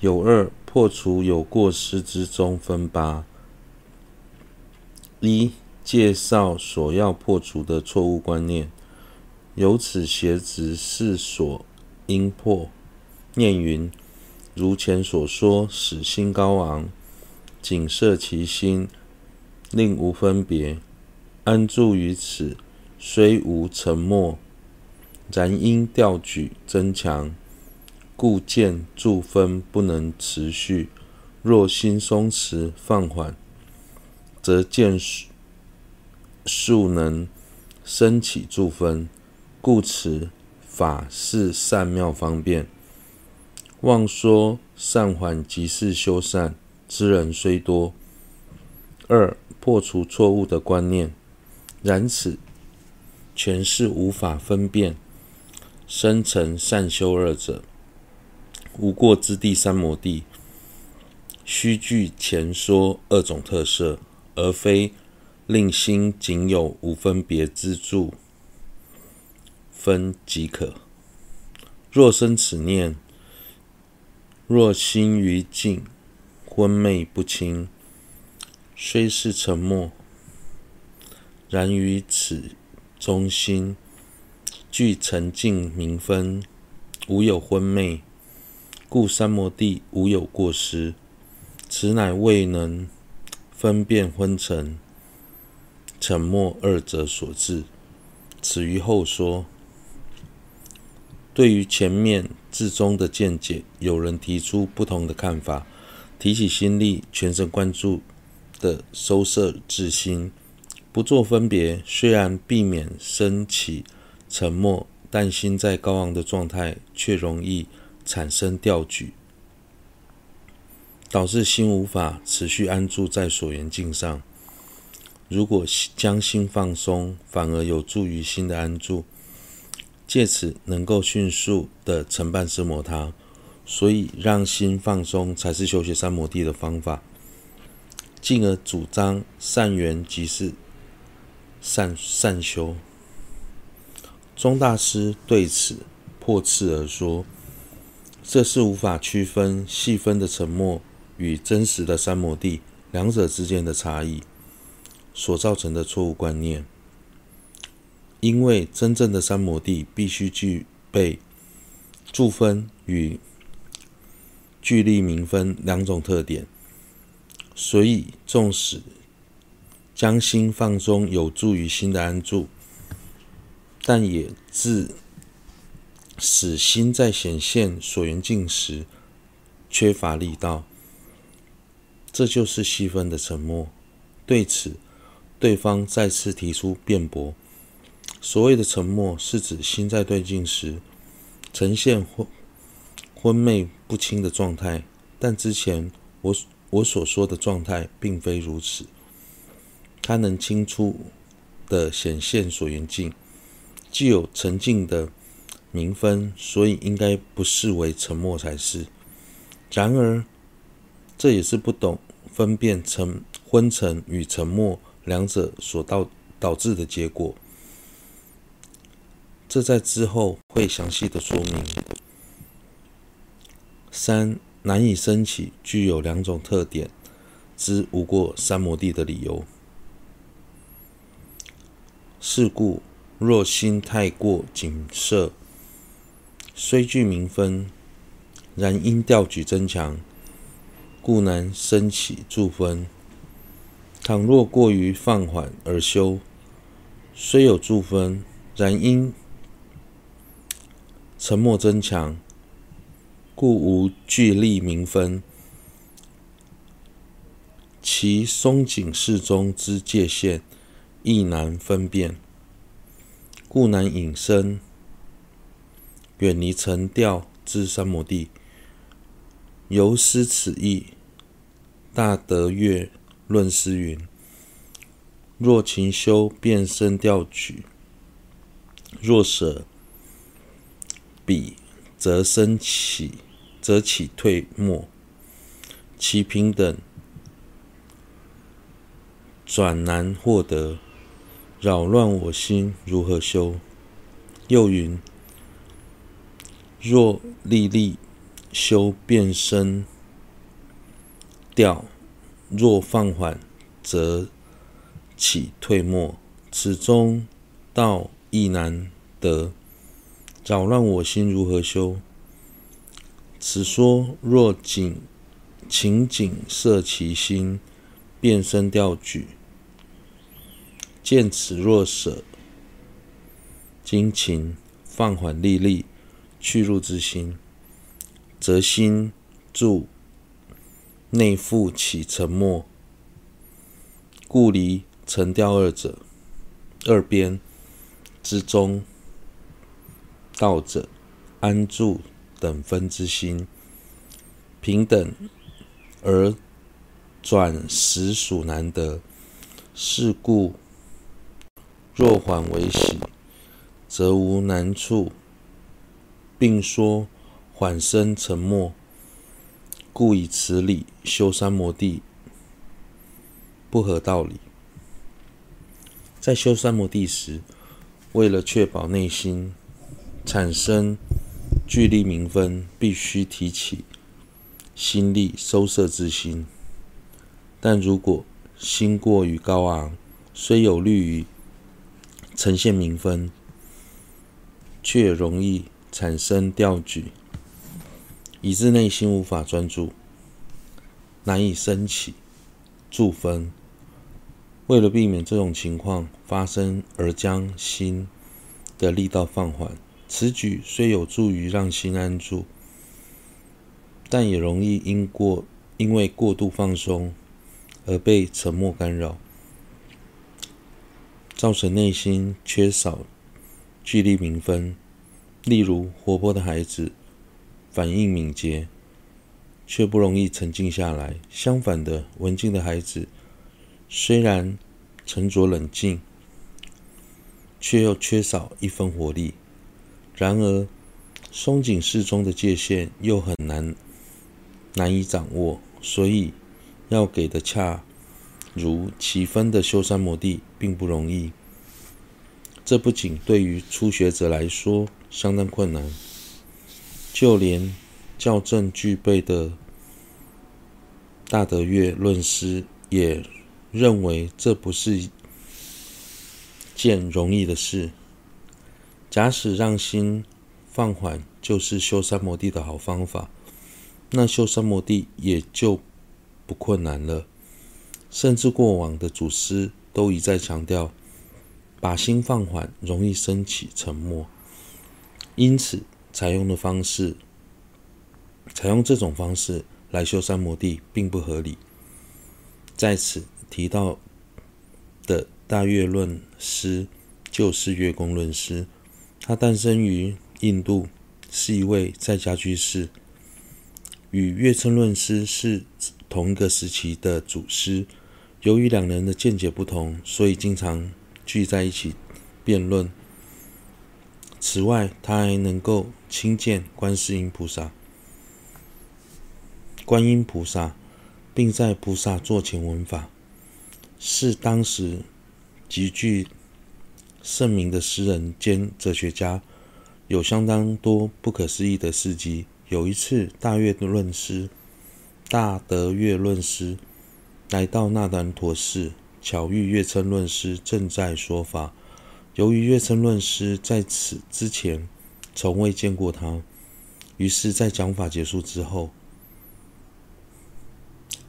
有二破除有过失之中分八：一、介绍所要破除的错误观念，由此邪执是所应破。念云：如前所说，使心高昂，警摄其心，令无分别，安住于此，虽无沉没，然因调举增强，故见住分不能持续。若心松弛放缓，则见数能生起住分。故此法是善妙方便。妄说善缓即是修善之人虽多。二、破除错误的观念，然此全是无法分辨生成善修二者，无过之地三摩地，须具前说二种特色，而非令心仅有无分别之住分即可。若生此念，若心于静，昏昧不清，虽是沉默，然于此中心具沉静明分，无有昏昧，故三摩地无有过失。此乃未能分辨昏沉、沉没二者所致。此于后说。对于前面至中的见解，有人提出不同的看法。提起心力，全神贯注地收摄至心，不做分别，虽然避免升起沉没，但心在高昂的状态，却容易产生调举，导致心无法持续安住在所缘境上。如果将心放松，反而有助于心的安住。借此能够迅速地成办奢摩他，所以让心放松才是修学三摩地的方法。进而主张善缘即是善善修。宗大师对此破斥而说：“这是无法区分细分的沉默与真实的三摩地两者之间的差异所造成的错误观念。”因为真正的三摩地必须具备助分与具力明分两种特点，所以纵使将心放松有助于心的安住，但也致使心在显现所缘境时缺乏力道，这就是细分的沉默。对此，对方再次提出辩驳。所谓的沉默，是指心在对境时呈现昏昏昧不清的状态，但之前我我所说的状态并非如此。它能清楚的显现所缘境，既有沉静的明分，所以应该不视为沉默才是。然而，这也是不懂分辨沉昏沉与沉默两者所导导致的结果。这在之后会详细的说明。三、难以生起具有两种特点之无过三摩地的理由。是故，若心太过警摄，虽具明分，然因调举增强，故难生起住分。倘若过于放缓而修，虽有住分，然因沉默增强，故无具力明分，其松紧适中之界限亦难分辨，故难引生远离沉调至三摩地。由思此意，大德月论师云：若勤修，便生调取；若舍。彼则生起，则起退没，其平等转难获得，扰乱我心，如何修？又云：若历历修变声调，若放缓，则起退没，此中道亦难得。扰乱我心，如何修？此说若仅情景摄其心，变声调举，见此若舍精勤，放缓利力，去入之心，则心住内复起沉没，故离沉调二者二边之中道者，安住等分之心，平等而转实属难得。是故若缓为喜，则无难处，并说缓生沉默，故以此理修三摩地不合道理。在修三摩地时，为了确保内心产生聚力明分，必须提起心力收摄之心。但如果心过于高昂，虽有利于呈现明分，却容易产生调举，以致内心无法专注，难以升起助分。为了避免这种情况发生，而将心的力道放缓。此举虽有助于让心安住，但也容易因过因为过度放松而被沉默干扰，造成内心缺少聚力明分。例如，活泼的孩子反应敏捷，却不容易沉静下来；相反的，文静的孩子虽然沉着冷静，却又缺少一分活力。然而，松紧适中的界限又很难难以掌握，所以要给的恰如其分的修三摩地并不容易。这不仅对于初学者来说相当困难，就连校正具备的大德乐论师也认为这不是件容易的事。假使让心放缓就是修三摩地的好方法，那修三摩地也就不困难了。甚至过往的祖师都一再强调，把心放缓容易升起沉没，因此采用的方式，采用这种方式来修三摩地并不合理。在此提到的大月论师就是月宫论师。他诞生于印度，是一位在家居士，与月称论师是同一个时期的祖师。由于两人的见解不同，所以经常聚在一起辩论。此外，他还能够亲见观世音菩萨、观音菩萨，并在菩萨座前闻法，是当时极具。盛名的诗人兼哲学家，有相当多不可思议的事迹。有一次，大乐论师、大德乐论师来到那兰陀寺，巧遇月称论师正在说法。由于月称论师在此之前从未见过他，于是，在讲法结束之后，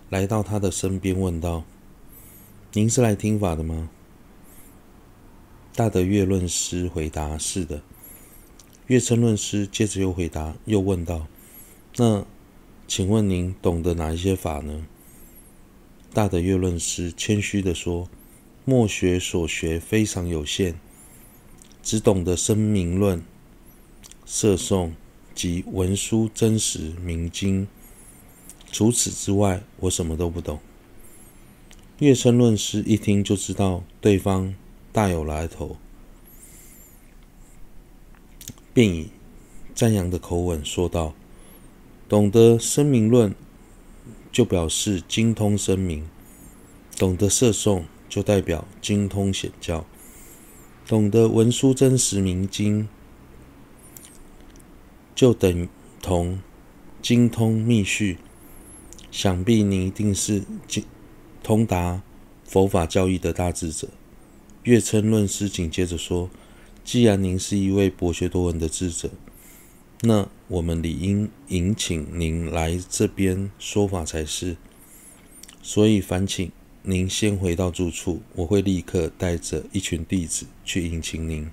来到他的身边问道：“您是来听法的吗？”大德月论师回答：“是的。”月称论师接着又回答，又问道：“那请问您懂得哪一些法呢？”大德月论师谦虚地说：“末学所学非常有限，只懂得声明论、摄颂及文殊真实明经。除此之外，我什么都不懂。”乐称论师一听就知道对方。大有来头，便以赞扬的口吻说道：“懂得声明论，就表示精通声明；懂得摄颂，就代表精通显教；懂得文殊真实明经，就等同精通密续，想必您一定是精通达佛法教义的大智者。月称论师紧接着说：“既然您是一位博学多闻的智者，那我们理应迎请您来这边说法才是。所以，烦请您先回到住处，我会立刻带着一群弟子去迎请您。”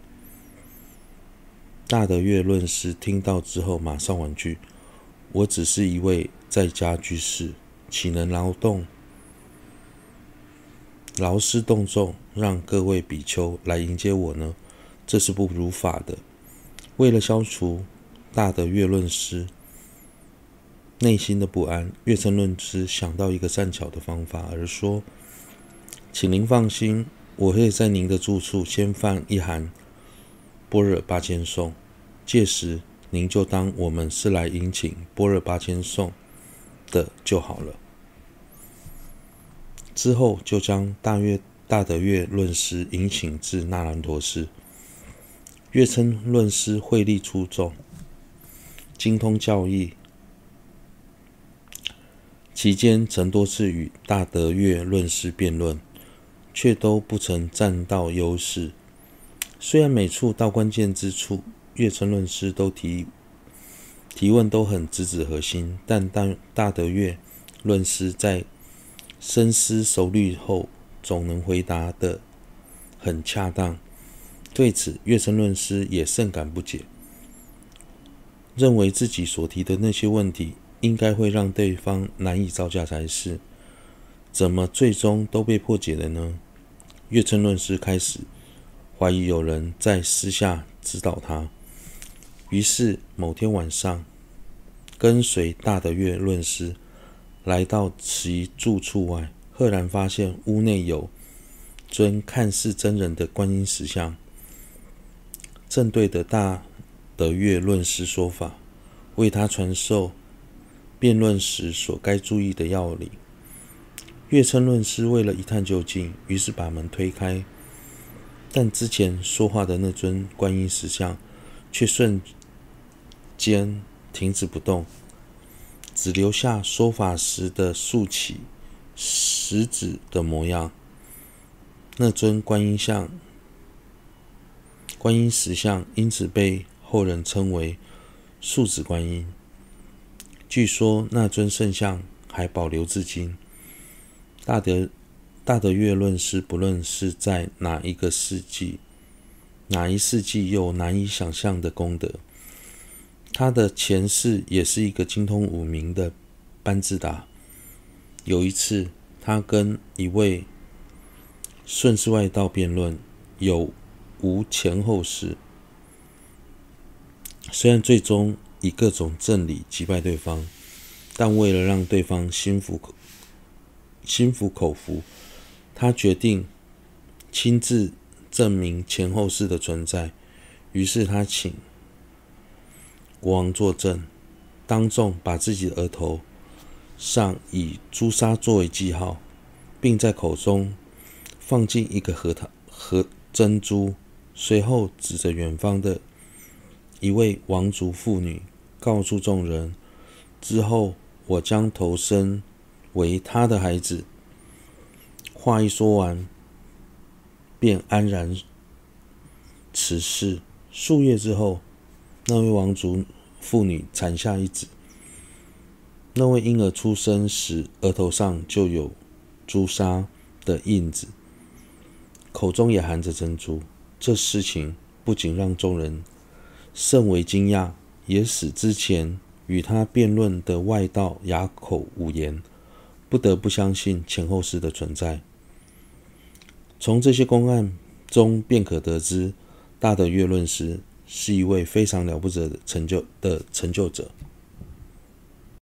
大德月论师听到之后，马上婉拒：“我只是一位在家居士，岂能劳动？”劳师动众，让各位比丘来迎接我呢？这是不如法的。为了消除大德月论师内心的不安，月称论师想到一个善巧的方法，而说：“请您放心，我会在您的住处先放一函般若八千颂，届时您就当我们是来迎请般若八千颂的就好了。”之后，就将大月大德月论师迎请至那兰陀寺。月称论师慧力出众，精通教义，期间曾多次与大德月论师辩论，却都不曾占到优势。虽然每处到关键之处，月称论师都提提问都很直指核心，但大大德月论师在深思熟虑后，总能回答的很恰当。对此，月称论师也甚感不解，认为自己所提的那些问题，应该会让对方难以招架才是，怎么最终都被破解了呢？月称论师开始怀疑有人在私下指导他，于是某天晚上，跟随大德月论师。来到其住处外，赫然发现屋内有尊看似真人的观音石像，正对着大德月论师说法，为他传授辩论时所该注意的要领。月称论师为了一探究竟，于是把门推开，但之前说话的那尊观音石像却瞬间停止不动。只留下说法时的竖起食指的模样。那尊观音像、观音石像，因此被后人称为竖指观音。据说那尊圣像还保留至今。大德大德月论师，不论是在哪一个世纪、哪一世纪，又有难以想象的功德。他的前世也是一个精通五明的班智达。有一次，他跟一位顺世外道辩论有无前后世，虽然最终以各种正理击败对方，但为了让对方心服口心服口服，他决定亲自证明前后世的存在。于是他请。国王作证，当众把自己的额头上以朱砂作为记号，并在口中放进一个核桃核珍珠，随后指着远方的一位王族妇女，告诉众人：“之后我将投身为他的孩子。”话一说完，便安然辞世。数月之后。那位王族妇女产下一子，那位婴儿出生时额头上就有朱砂的印子，口中也含着珍珠。这事情不仅让众人甚为惊讶，也使之前与他辩论的外道哑口无言，不得不相信前后世的存在。从这些公案中便可得知，大的月论师。是一位非常了不得的成就的成就者。